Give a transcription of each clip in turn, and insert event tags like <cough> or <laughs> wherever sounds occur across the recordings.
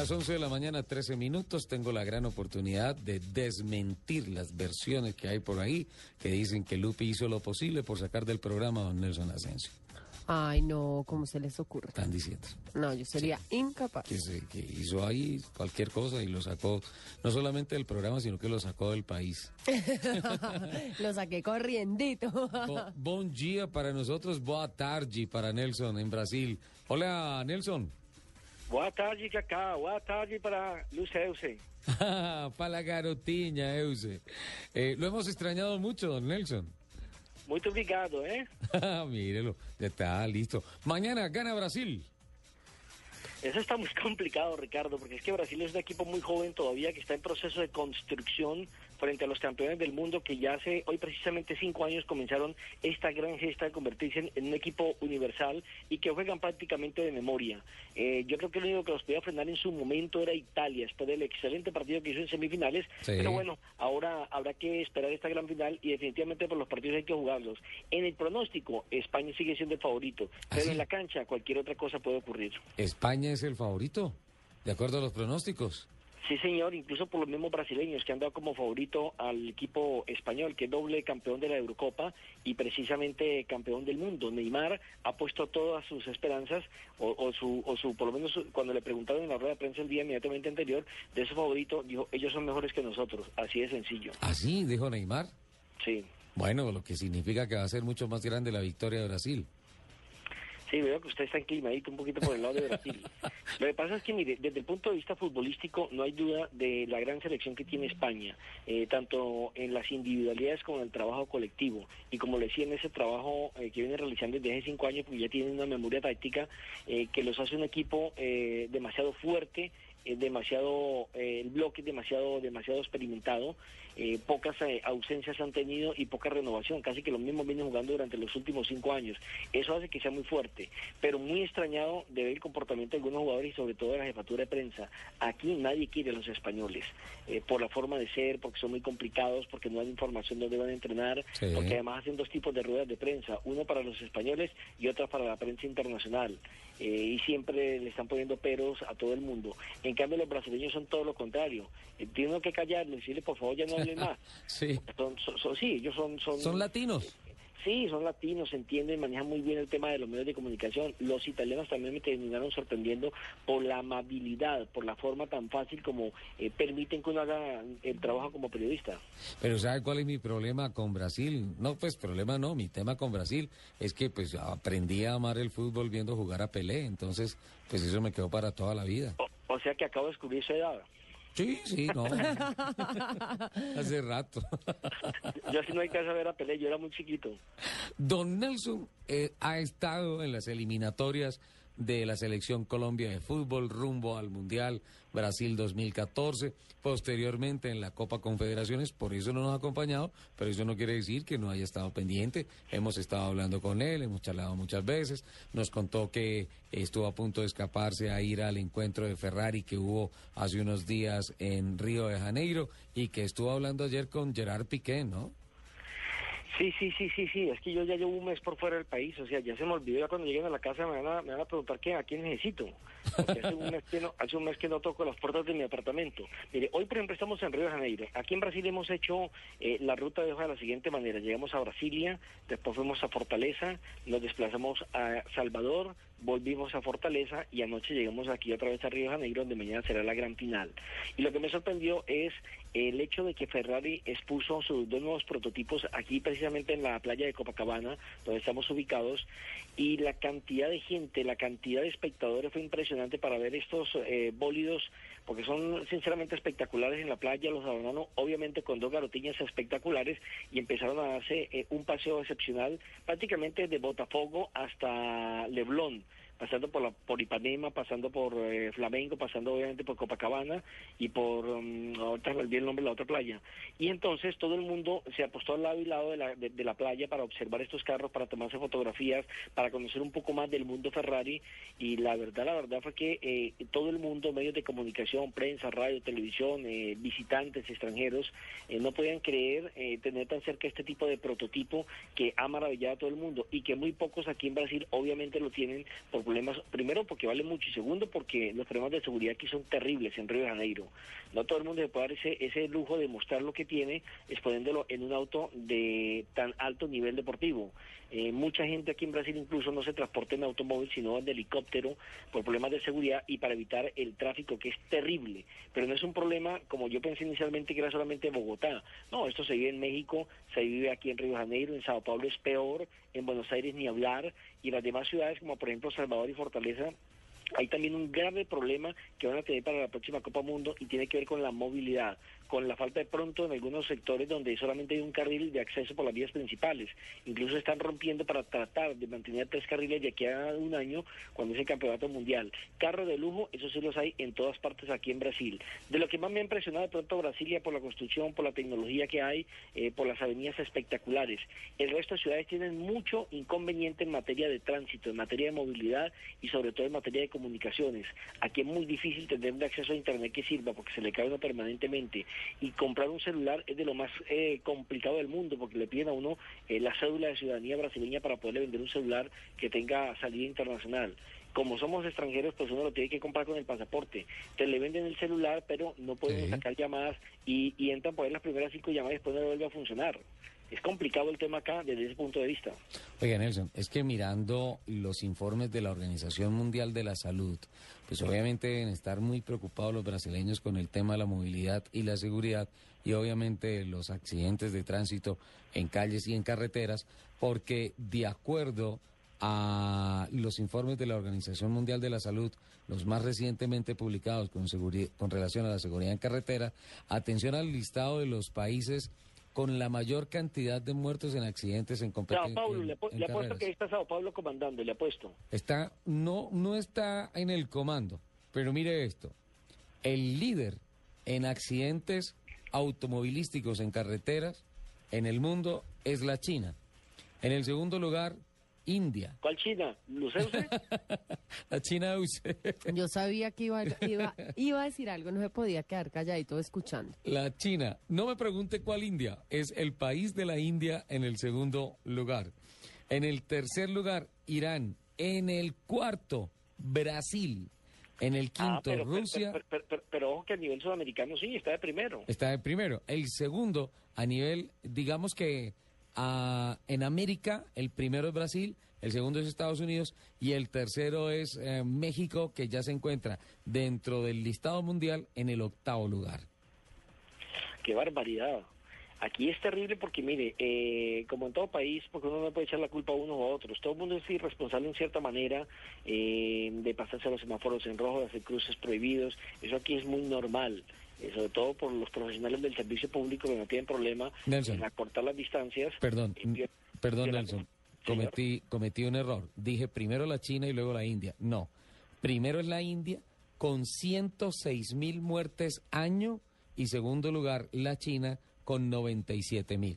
Las 11 de la mañana, 13 minutos, tengo la gran oportunidad de desmentir las versiones que hay por ahí que dicen que Lupi hizo lo posible por sacar del programa a don Nelson Asensio. Ay, no, ¿cómo se les ocurre? Están diciendo No, yo sería incapaz. que, se- que hizo ahí cualquier cosa y lo sacó, no solamente del programa, sino que lo sacó del país. <laughs> Lo saqué corriendito. Bo- Bom dia para nosotros, boa tarde para Nelson en Brasil. Hola, Nelson. Boa tarde, Cacá. Boa tarde para Lúcia Euse. <laughs> para la garotinha, Euse. Eh, lo hemos extrañado mucho, don Nelson. Muito obrigado, ¿eh? <laughs> Mírelo, ya está listo. Mañana gana Brasil. Eso está muy complicado, Ricardo, porque es que Brasil es un equipo muy joven todavía que está en proceso de construcción frente a los campeones del mundo que ya hace hoy precisamente cinco años comenzaron esta gran gesta de convertirse en, un equipo universal y que juegan prácticamente de memoria. Eh, yo creo que lo único que los podía frenar en su momento era Italia, después del excelente partido que hizo en semifinales, Sí. pero bueno, ahora habrá que esperar esta gran final y definitivamente por los partidos hay que jugarlos. En el pronóstico, España sigue siendo el favorito, pero sí? en la cancha cualquier otra cosa puede ocurrir. España es el favorito, de acuerdo a los pronósticos. Sí, señor, incluso por los mismos brasileños que han dado como favorito al equipo español, que es doble campeón de la Eurocopa y precisamente campeón del mundo. Neymar ha puesto todas sus esperanzas, o, o su, o su, por lo menos su- cuando le preguntaron en la rueda de prensa el día inmediatamente anterior de su favorito, dijo, ellos son mejores que nosotros, así de sencillo. Así, dijo Neymar. Sí. Bueno, lo que significa que va a ser mucho más grande la victoria de Brasil. Sí, veo que usted está inclinadito un poquito por el lado de Brasil. Lo que pasa es que, mire, desde el punto de vista futbolístico no hay duda de la gran selección que tiene España, eh, tanto en las individualidades como en el trabajo colectivo. Y como le decía, en ese trabajo eh, que viene realizando desde hace cinco años, porque ya tienen una memoria táctica eh, que los hace un equipo eh, demasiado fuerte, demasiado, eh, el bloque es demasiado, demasiado experimentado, eh, pocas eh, ausencias han tenido y poca renovación, casi que los mismos vienen jugando durante los últimos cinco años. Eso hace que sea muy fuerte, pero muy extrañado de ver el comportamiento de algunos jugadores y sobre todo de la jefatura de prensa. Aquí nadie quiere a los españoles, eh, por la forma de ser, porque son muy complicados, porque no dan información donde van a entrenar, Sí. porque además hacen dos tipos de ruedas de prensa, uno para los españoles y otra para la prensa internacional. Eh, y siempre le están poniendo peros a todo el mundo. En cambio, los brasileños son todo lo contrario. Eh, tienen que callarle, decirle, por favor, ya no hablen más. <laughs> Sí. Son, son- son- sí, ellos son... Son, Son latinos. Sí, son latinos, entienden, manejan muy bien el tema de los medios de comunicación. Los italianos también me terminaron sorprendiendo por la amabilidad, por la forma tan fácil como eh, permiten que uno haga el trabajo como periodista. Pero ¿sabe cuál es mi problema con Brasil? No, pues problema no, mi tema con Brasil es que pues aprendí a amar el fútbol viendo jugar a Pelé, entonces pues eso me quedó para toda la vida. O, o sea que acabo de descubrir su edad. Sí, sí, no. <laughs> Hace rato. Yo si no hay que saber a Pelé, yo era muy chiquito. Don Nelson eh, ha estado en las eliminatorias de la selección Colombia de fútbol rumbo al Mundial Brasil 2014, posteriormente en la Copa Confederaciones, por eso no nos ha acompañado, pero eso no quiere decir que no haya estado pendiente. Hemos estado hablando con él, hemos charlado muchas veces, nos contó que estuvo a punto de escaparse a ir al encuentro de Ferrari que hubo hace unos días en Río de Janeiro y que estuvo hablando ayer con Gerard Piqué, ¿no? Sí, sí, sí, sí, sí, es que yo ya llevo un mes por fuera del país, o sea, ya se me olvidó, ya cuando lleguen a la casa me van a, me van a preguntar qué, a quién necesito, porque hace un, mes que no, hace un mes que no toco las puertas de mi apartamento. Mire, hoy por ejemplo estamos en Río de Janeiro, aquí en Brasil hemos hecho eh, la ruta de hoja de la siguiente manera, llegamos a Brasilia, después fuimos a Fortaleza, nos desplazamos a Salvador, volvimos a Fortaleza y anoche llegamos aquí otra vez a Río Janeiro, donde mañana será la gran final. Y lo que me sorprendió es el hecho de que Ferrari expuso sus dos nuevos prototipos aquí precisamente en la playa de Copacabana, donde estamos ubicados, y la cantidad de gente, la cantidad de espectadores fue impresionante para ver estos eh, bólidos, porque son sinceramente espectaculares en la playa, los abandonaron obviamente con dos garotiñas espectaculares y empezaron a darse eh, un paseo excepcional prácticamente de Botafogo hasta Leblon pasando por la por Ipanema, pasando por eh, Flamengo, pasando obviamente por Copacabana y por um, ahorita olvidé el nombre de la otra playa. Y entonces todo el mundo se apostó al lado y lado de la, de la playa para observar estos carros, para tomarse fotografías, para conocer un poco más del mundo Ferrari y la verdad, la verdad fue que eh, todo el mundo, medios de comunicación, prensa, radio, televisión, eh, visitantes extranjeros, eh, no podían creer eh, tener tan cerca este tipo de prototipo que ha maravillado a todo el mundo y que muy pocos aquí en Brasil obviamente lo tienen por problemas, primero porque vale mucho y segundo porque los problemas de seguridad aquí son terribles en Río de Janeiro. No todo el mundo se puede dar ese, ese lujo de mostrar lo que tiene exponiéndolo en un auto de tan alto nivel deportivo. Eh, mucha gente aquí en Brasil incluso no se transporta en automóvil, sino en helicóptero por problemas de seguridad y para evitar el tráfico, que es terrible. Pero no es un problema, como yo pensé inicialmente, que era solamente en Bogotá. No, esto se vive en México, se vive aquí en Río Janeiro, en Sao Paulo es peor, en Buenos Aires ni hablar, y en las demás ciudades como por ejemplo Salvador y Fortaleza hay también un grave problema que van a tener para la próxima Copa Mundo y tiene que ver con la movilidad, con la falta de pronto en algunos sectores donde solamente hay un carril de acceso por las vías principales. Incluso están rompiendo para tratar de mantener tres carriles de aquí a un año cuando es el campeonato mundial. Carros de lujo, eso sí los hay en todas partes aquí en Brasil. De lo que más me ha impresionado de pronto Brasilia por la construcción, por la tecnología que hay, eh, por las avenidas espectaculares. El resto de ciudades tienen mucho inconveniente en materia de tránsito, en materia de movilidad y sobre todo en materia de comunicaciones. Aquí es muy difícil tener un acceso a Internet que sirva porque se le cae uno permanentemente. Y comprar un celular es de lo más eh, complicado del mundo porque le piden a uno eh, la cédula de ciudadanía brasileña para poderle vender un celular que tenga salida internacional. Como somos extranjeros, pues uno lo tiene que comprar con el pasaporte. Te le venden el celular, pero no pueden Sí. sacar llamadas y, y entran por ahí las primeras cinco llamadas y después no vuelve a funcionar. Es complicado el tema acá desde ese punto de vista. Oiga, Nelson, es que mirando los informes de la Organización Mundial de la Salud, pues obviamente deben estar muy preocupados los brasileños con el tema de la movilidad y la seguridad y obviamente los accidentes de tránsito en calles y en carreteras, porque de acuerdo a los informes de la Organización Mundial de la Salud, los más recientemente publicados con, con relación a la seguridad en carretera, atención al listado de los países con la mayor cantidad de muertos en accidentes en Sao competencia. Paulo, le, apu- le apuesto que ahí está Sao Paulo comandando, le apuesto. Está, no, no está en el comando, pero mire esto. El líder en accidentes automovilísticos en carreteras en el mundo es la China. En el segundo lugar, India. ¿Cuál China? ¿Lucense? <laughs> La China. <laughs> Yo sabía que iba, iba, iba a decir algo, no se podía quedar calladito escuchando. La China. No me pregunte cuál India. Es el país de la India en el segundo lugar. En el tercer lugar, Irán. En el cuarto, Brasil. En el Ah, quinto, pero- Rusia. Pero, pero- pero- pero ojo que a nivel sudamericano sí, está de primero. Está de primero. El segundo, a nivel, digamos que en América, el primero es Brasil, el segundo es Estados Unidos y el tercero es eh, México, que ya se encuentra dentro del listado mundial en el octavo lugar. Qué barbaridad. Aquí es terrible porque, mire, eh, como en todo país, porque uno no puede echar la culpa a unos o a otros. Todo el mundo es irresponsable en cierta manera eh, de pasarse a los semáforos en rojo, de hacer cruces prohibidos. Eso aquí es muy normal, eh, sobre todo por los profesionales del servicio público que no tienen problema Nelson. en acortar las distancias. Perdón, vio- perdón Nelson, cometí, cometí un error. Dije primero la China y luego la India. No, primero es la India con 106 mil muertes año y segundo lugar la China con 97 mil.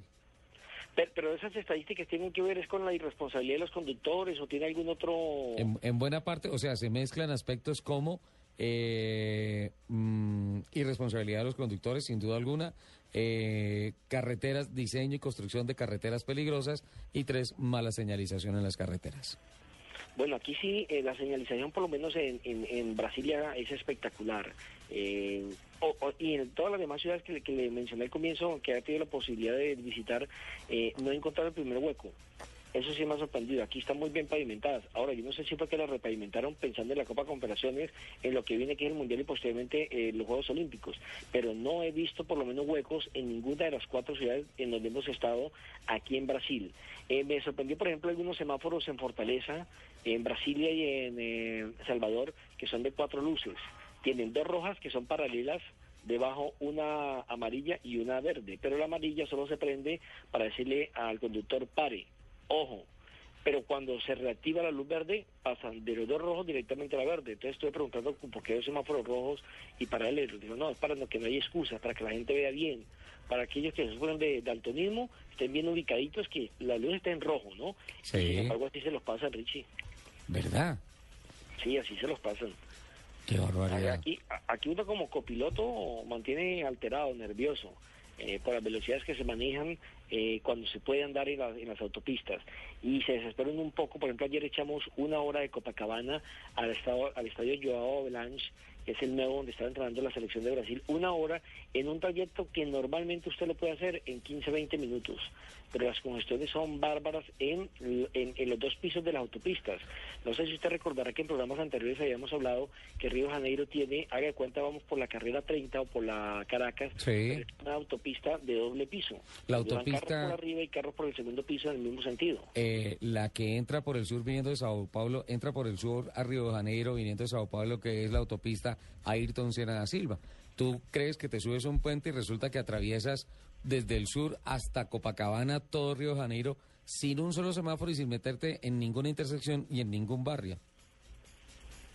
Pero, esas estadísticas tienen que ver es con la irresponsabilidad de los conductores o tiene algún otro... En, en buena parte, o sea, se mezclan aspectos como eh, mm, irresponsabilidad de los conductores, sin duda alguna, eh, carreteras, diseño y construcción de carreteras peligrosas y tres, mala señalización en las carreteras. Bueno, aquí sí, eh, la señalización por lo menos en, en, en Brasilia es espectacular. Eh, o- o- y en todas las demás ciudades que, le- mencioné al comienzo, que ha tenido la posibilidad de visitar, eh, no he encontrado el primer hueco. Eso sí me ha sorprendido. Aquí están muy bien pavimentadas. Ahora, yo no sé si fue que las repavimentaron pensando en la Copa Confederaciones, en lo que viene que es el Mundial y posteriormente eh, los Juegos Olímpicos. Pero no he visto por lo menos huecos en ninguna de las cuatro ciudades en donde hemos estado aquí en Brasil. Eh, me sorprendió, por ejemplo, algunos semáforos en Fortaleza, en Brasilia y en eh, Salvador, que son de cuatro luces. Tienen dos rojas que son paralelas, debajo una amarilla y una verde, pero la amarilla solo se prende para decirle al conductor pare. Ojo, pero cuando se reactiva la luz verde, pasan de los dos rojos directamente a la verde. Entonces estoy preguntando por qué los semáforos rojos y paralelos. Digo, no, es para que no haya excusa, para que la gente vea bien, para aquellos que sufren de daltonismo, estén bien ubicaditos, que la luz esté en rojo, ¿no? Sí. Y sin embargo, así se los pasan, Richie. ¿Verdad? Sí, así se los pasan. Qué barbaridad. Aquí, aquí uno como copiloto mantiene alterado, nervioso, eh, por las velocidades que se manejan eh, cuando se puede andar en, las- en las autopistas. Y se desesperan un poco, por ejemplo, ayer echamos una hora de Copacabana al, estado, al estadio Joao Avalanche, que es el nuevo donde está entrenando la selección de Brasil, una hora en un trayecto que normalmente usted lo puede hacer en 15, 20 minutos. Pero las congestiones son bárbaras en, en, en los dos pisos de las autopistas. No sé si usted recordará que en programas anteriores habíamos hablado que Río de Janeiro tiene, haga de cuenta, vamos por la carrera 30 o por la Caracas, Sí. una autopista de doble piso. La autopista- Carros por arriba y carros por el segundo piso en el mismo sentido. Eh, la que entra por el sur viniendo de Sao Paulo, entra por el sur a Río Janeiro viniendo de Sao Paulo, que es la autopista Ayrton Senna da Silva. Tú crees que te subes a un puente y resulta que atraviesas desde el sur hasta Copacabana, todo Río de Janeiro, sin un solo semáforo y sin meterte en ninguna intersección y en ningún barrio.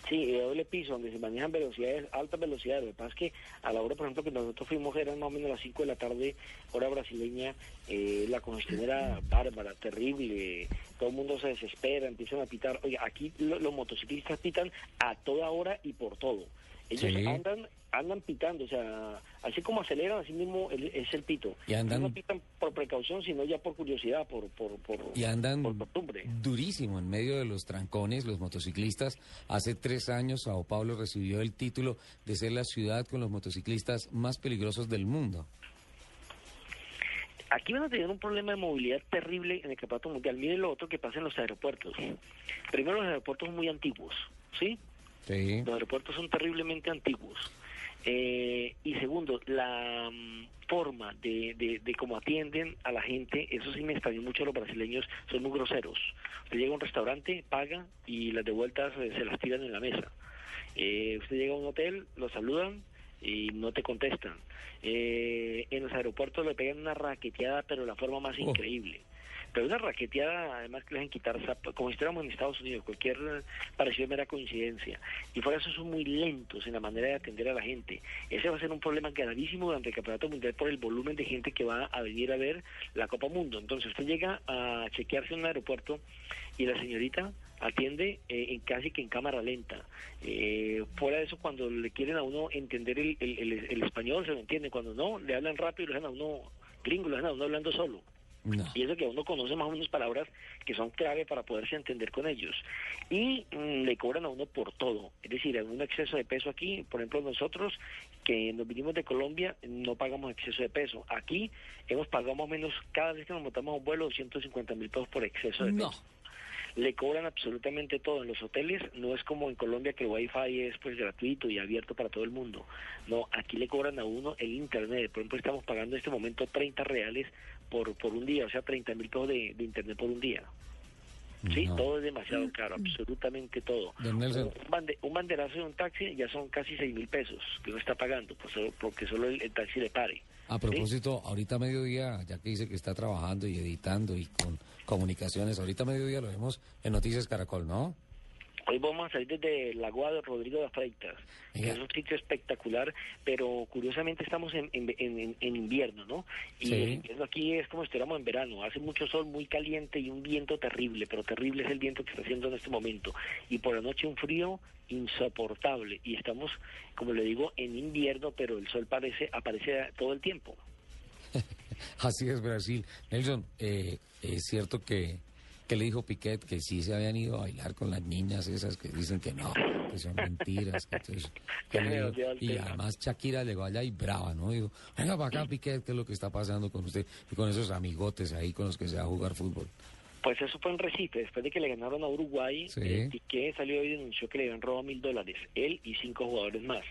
Sí, de doble piso, donde se manejan velocidades, altas velocidades. Lo que pasa es que a la hora, por ejemplo, que nosotros fuimos, eran más o menos las 5 de la tarde, hora brasileña, eh, la congestión era bárbara, terrible, todo el mundo se desespera, empiezan a pitar. Oye, aquí lo- los motociclistas pitan a toda hora y por todo. Ellos Sí. andan andan pitando, o sea, así como aceleran, así mismo el- es el pito. Y andan- No pitan por precaución, sino ya por curiosidad, por, por, por, Y andan por costumbre. durísimo en medio de los trancones, los motociclistas. Hace tres años Sao Paulo recibió el título de ser la ciudad con los motociclistas más peligrosos del mundo. Aquí van a tener un problema de movilidad terrible en el campeonato mundial. Miren lo otro que pasa en los aeropuertos. Primero, los aeropuertos muy antiguos, ¿sí? Sí. Los aeropuertos son terriblemente antiguos. Eh, y segundo, la mm, forma de, de, de cómo atienden a la gente, eso sí me extrañó mucho a los brasileños, son muy groseros. Usted llega a un restaurante, paga y las de vueltas eh, se las tiran en la mesa. Eh, usted llega a un hotel, lo saludan y no te contestan. Eh, en los aeropuertos le pegan una raqueteada, pero de la forma más Oh. increíble. Pero una raqueteada, además que le dejan quitar zapatos, como si estuviéramos en Estados Unidos, cualquier eh, parecido mera coincidencia. Y por eso son muy lentos en la manera de atender a la gente. Ese va a ser un problema gravísimo durante el Campeonato Mundial por el volumen de gente que va a venir a ver la Copa Mundo. Entonces usted llega a chequearse en un aeropuerto y la señorita atiende eh, en casi que en cámara lenta. Eh, fuera de eso, cuando le quieren a uno entender el- el español, se lo entiende. Cuando no, le hablan rápido y lo dejan a uno gringo, lo dejan a uno hablando solo. No. Y eso que uno conoce más o menos palabras que son clave para poderse entender con ellos. Y mm, le cobran a uno por todo. Es decir, hay un exceso de peso aquí. Por ejemplo, nosotros que nos vinimos de Colombia no pagamos exceso de peso. Aquí hemos pagado más o menos cada vez que nos montamos a un vuelo 250 mil pesos por exceso de No. peso. Le cobran absolutamente todo. En los hoteles no es como en Colombia que el wifi es pues gratuito y abierto para todo el mundo. No, aquí le cobran a uno el internet. Por ejemplo, estamos pagando en este momento 30 reales por, por un día, o sea, 30 mil pesos de, de internet por un día. Sí, No. todo es demasiado caro, absolutamente todo. Un, bande- un banderazo de un taxi ya son casi 6 mil pesos que uno está pagando, pues solo, porque solo el, el taxi le pare. A propósito, ahorita a mediodía, ya que dice que está trabajando y editando y con comunicaciones, ahorita a mediodía lo vemos en Noticias Caracol, ¿no? Hoy vamos a salir desde la Guada de Rodrigo de Freitas, que es un sitio espectacular, pero curiosamente estamos en, en- en- en invierno, ¿no? Y Sí. el invierno aquí es como si estuviéramos en verano, hace mucho sol, muy caliente y un viento terrible, pero terrible es el viento que está haciendo en este momento. Y por la noche un frío insoportable y estamos, como le digo, en invierno, pero el sol parece aparece todo el tiempo. <laughs> Así es, Brasil. Nelson, eh, es cierto que, que le dijo Piquet que sí se habían ido a bailar con las niñas esas que dicen que no, que son mentiras. Que entonces, le dijo- y además Shakira llegó allá y brava, ¿no? Dijo, venga para acá, Piquet, ¿qué es lo que está pasando con usted? Y con esos amigotes ahí con los que se va a jugar fútbol. Pues eso fue en Recife, después de que le ganaron a Uruguay, Sí. eh, Piqué salió y denunció que le habían robado mil dólares, él y cinco jugadores más.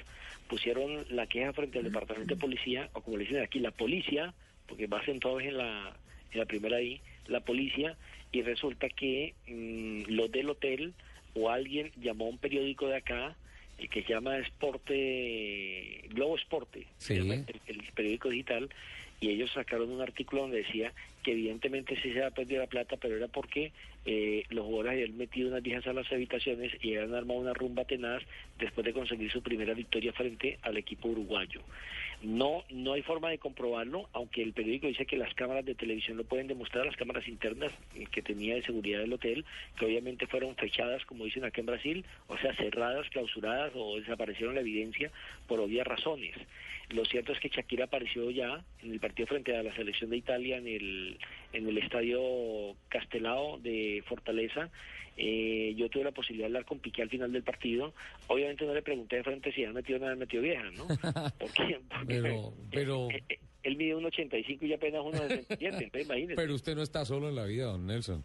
Pusieron la queja frente al departamento de policía, o como le dicen aquí, la policía, porque va sentado en la, en la primera ahí, la policía, y resulta que mm, los del hotel o alguien llamó a un periódico de acá, eh, que se llama Esporte, Globo Esporte, Sí. el, el periódico digital, y ellos sacaron un artículo donde decía que evidentemente sí se había perdido la plata, pero era porque eh, los jugadores habían metido unas viejas a las habitaciones y habían armado una rumba tenaz después de conseguir su primera victoria frente al equipo uruguayo. No, no hay forma de comprobarlo, aunque el periódico dice que las cámaras de televisión lo pueden demostrar, las cámaras internas que tenía de seguridad del hotel, que obviamente fueron fechadas, como dicen aquí en Brasil, o sea, cerradas, clausuradas o desaparecieron la evidencia por obvias razones. Lo cierto es que Shakira apareció ya en el partido frente a la selección de Italia en el, en el estadio Castelao de Fortaleza. Eh, yo tuve la posibilidad de hablar con Piqué al final del partido. Obviamente no le pregunté de frente si había metido o no había metido vieja, ¿no? <laughs> Porque, Pero- pero- mide 1,85 y apenas 1,67, entonces imagínese. Pero usted no está solo en la vida, don Nelson.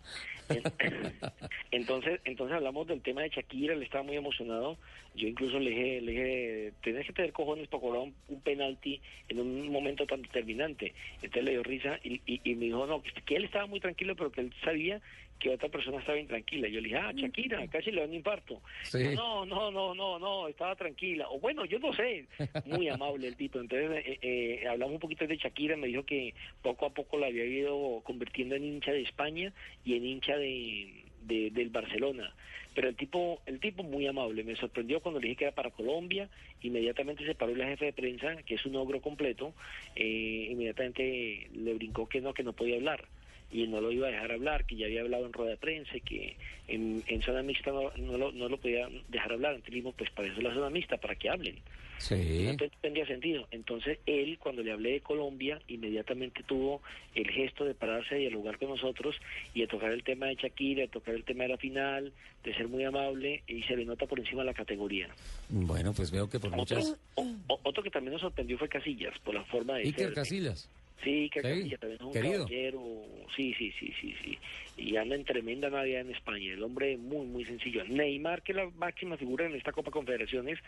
<laughs> Entonces, entonces hablamos del tema de Shakira, él estaba muy emocionado. Yo incluso le dije, le dije, tenés que tener cojones para cobrar un, un penalti en un momento tan determinante. Entonces le dio risa y, y- y me dijo, no, que él estaba muy tranquilo, pero que él sabía que otra persona estaba intranquila. Yo le dije, ah, Shakira, casi le da un infarto. Sí. No, no, no, no, no, estaba tranquila. O bueno, yo no sé, muy amable el tipo. Entonces eh, eh, hablamos un poquito de Shakira, me dijo que poco a poco la había ido convirtiendo en hincha de España y en hincha de, de- del Barcelona. Pero el tipo, el tipo muy amable, me sorprendió cuando le dije que era para Colombia, inmediatamente se paró el jefe de prensa, que es un ogro completo, eh, inmediatamente le brincó que no, que no podía hablar y no lo iba a dejar hablar, que ya había hablado en rueda de prensa y que en, en zona mixta no, no lo, no lo podía dejar hablar. Entonces dijimos, pues para eso es la zona mixta, para que hablen. Sí. No te- tendría sentido. Entonces él, cuando le hablé de Colombia, inmediatamente tuvo el gesto de pararse a dialogar con nosotros y de tocar el tema de Shakira, de tocar el tema de la final, de ser muy amable y se le nota por encima la categoría. Bueno, pues veo que por Otro, muchas... o- o- otro que también nos sorprendió fue Casillas, por la forma de Iker ser. Casillas. Sí, que Sí, también es un querido. caballero. Sí, sí, sí, sí, sí. Y anda en tremenda Navidad en España. El hombre muy, muy sencillo. Neymar, que es la máxima figura en esta Copa Confederaciones,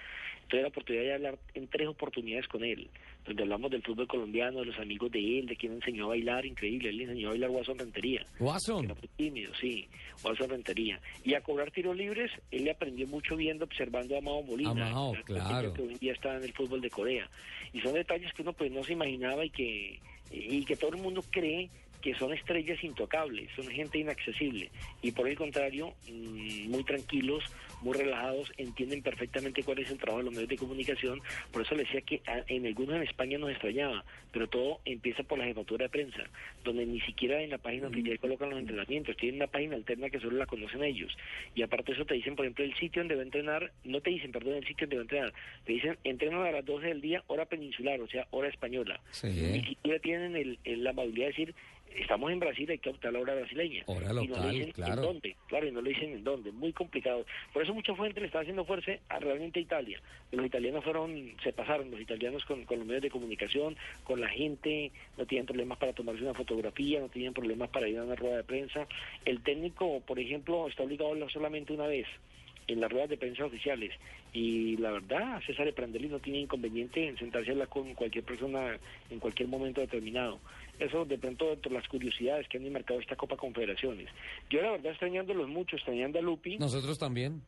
tuve la oportunidad de hablar en tres oportunidades con él, donde hablamos del fútbol colombiano, de los amigos de él, de quien enseñó a bailar, increíble. Él le enseñó a bailar Guasón Rentería. Watson. Era muy tímido, sí, Guasón Rentería. Y a cobrar tiros libres, él le aprendió mucho viendo, observando a Mao Molina. A Mao, el claro. Que hoy en día está en el fútbol de Corea. Y son detalles que uno pues no se imaginaba y que, y que todo el mundo cree que son estrellas intocables, son gente inaccesible. Y por el contrario, mm, muy tranquilos, muy relajados, entienden perfectamente cuál es el trabajo de los medios de comunicación. Por eso les decía que a- en algunos en España nos extrañaba, pero todo empieza por la jefatura de prensa, donde ni siquiera en la página oficial colocan los entrenamientos, tienen una página alterna que solo la conocen ellos. Y aparte de eso te dicen, por ejemplo, el sitio donde va a entrenar, no te dicen, perdón, el sitio donde va a entrenar, te dicen, entrenan a las 12 del día, hora peninsular, o sea, hora española. Sí. Ni siquiera tienen el, el- la amabilidad de decir, estamos en Brasil, hay que optar la hora brasileña. Hora y no local, le dicen claro. en dónde, claro, y no le dicen en dónde, muy complicado. Por eso mucha gente le está haciendo fuerza a realmente a Italia. Los italianos fueron, se pasaron, los italianos con, con los medios de comunicación, con la gente, no tienen problemas para tomarse una fotografía, no tienen problemas para ir a una rueda de prensa. El técnico, por ejemplo, está obligado a hablar solamente una vez en las ruedas de prensa oficiales. Y la verdad, César Prandelli no tiene inconveniente en sentarse a hablar con cualquier persona en cualquier momento determinado. Eso de pronto dentro de las curiosidades que han marcado esta Copa Confederaciones. Yo la verdad extrañándolos mucho, extrañando a Lupi. Nosotros también.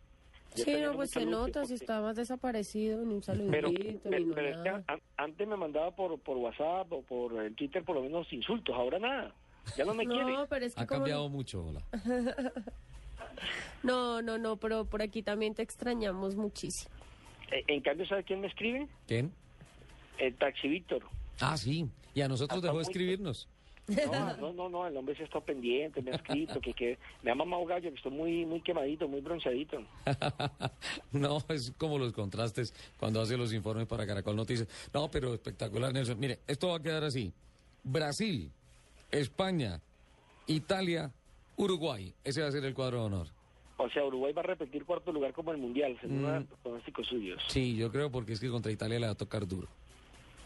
yo Sí, no, pues se nota, si porque- está más desaparecido, ni un saludito, pero, ni pero- pero es que nada. an- antes me mandaba por, por WhatsApp o por el Twitter por lo menos insultos, ahora nada. Ya no me quiere. No, pero es que Ha como... cambiado mucho, hola. <laughs> No, no, no, pero por aquí también te extrañamos muchísimo. Eh, En cambio, ¿sabe quién me escribe? ¿Quién? El Taxi Víctor. Ah, sí. Y a nosotros Hasta dejó de escribirnos. No, no, no, no, el hombre se está pendiente, me ha escrito, que, que me ha mamado gallo, que estoy muy, muy quemadito, muy bronceadito. <laughs> no, es como los contrastes cuando hace los informes para Caracol Noticias. No, pero espectacular, Nelson. Mire, esto va a quedar así. Brasil, España, Italia, Uruguay. Ese va a ser el cuadro de honor. O sea, Uruguay va a repetir cuarto lugar como el Mundial, según Mm. los pronósticos suyos. Sí, yo creo porque es que contra Italia le va a tocar duro.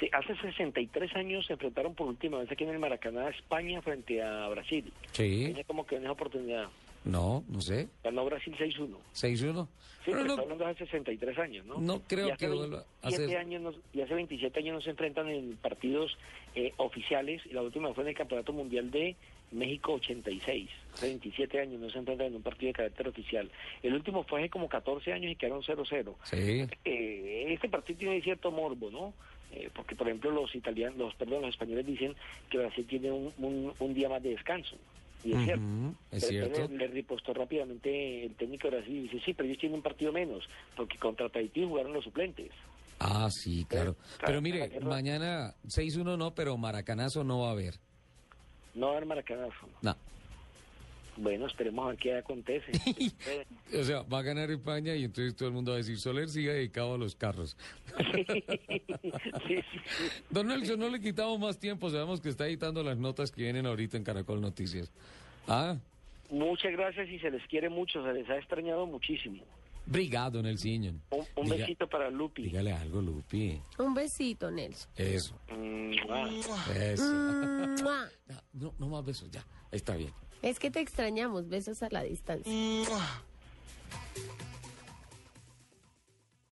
Sí, hace 63 años se enfrentaron por última vez aquí en el Maracaná España frente a Brasil. Sí. Tenía como que una oportunidad. No, no sé. Ganó Brasil 6-1. 6-1. Sí, Pero no, hablando de hace 63 años, ¿no? No creo Y hace que vuelva a 27 ser- años nos- y hace 27 años no se enfrentan en partidos eh, oficiales. Y la última fue en el Campeonato Mundial de México 86. Hace 27 años no se enfrentan en un partido de carácter oficial. El último fue hace como 14 años y quedaron 0-0. Sí. Eh, eh, este partido tiene cierto morbo, ¿no? Eh, porque, por ejemplo, los italianos, los, perdón, los españoles dicen que Brasil tiene un, un, un día más de descanso. Y es cierto. Es Pero cierto. Le, le ripostó rápidamente el técnico de Brasil y dice, sí, pero ellos tienen un partido menos, porque contra Tahití jugaron los suplentes. Ah, sí, claro. Claro, Pero mire, mañana 6-1 no, pero maracanazo no va a haber. No va a haber maracanazo. No. Bueno, esperemos a ver qué acontece. <laughs> O sea, va a ganar España y entonces todo el mundo va a decir, Soler sigue dedicado a los carros. <laughs> sí, sí, sí. Don Nelson, no le quitamos más tiempo, sabemos que está editando las notas que vienen ahorita en Caracol Noticias. Ah, Muchas gracias y se les quiere mucho, se les ha extrañado muchísimo. Brigado, Nelson. Un, un Diga- besito para Lupi. Dígale algo, Lupi. Un besito, Nelson. Eso, eso. Mua. Ya, No, no más besos, ya. Está bien. Es que te extrañamos, besos a la distancia.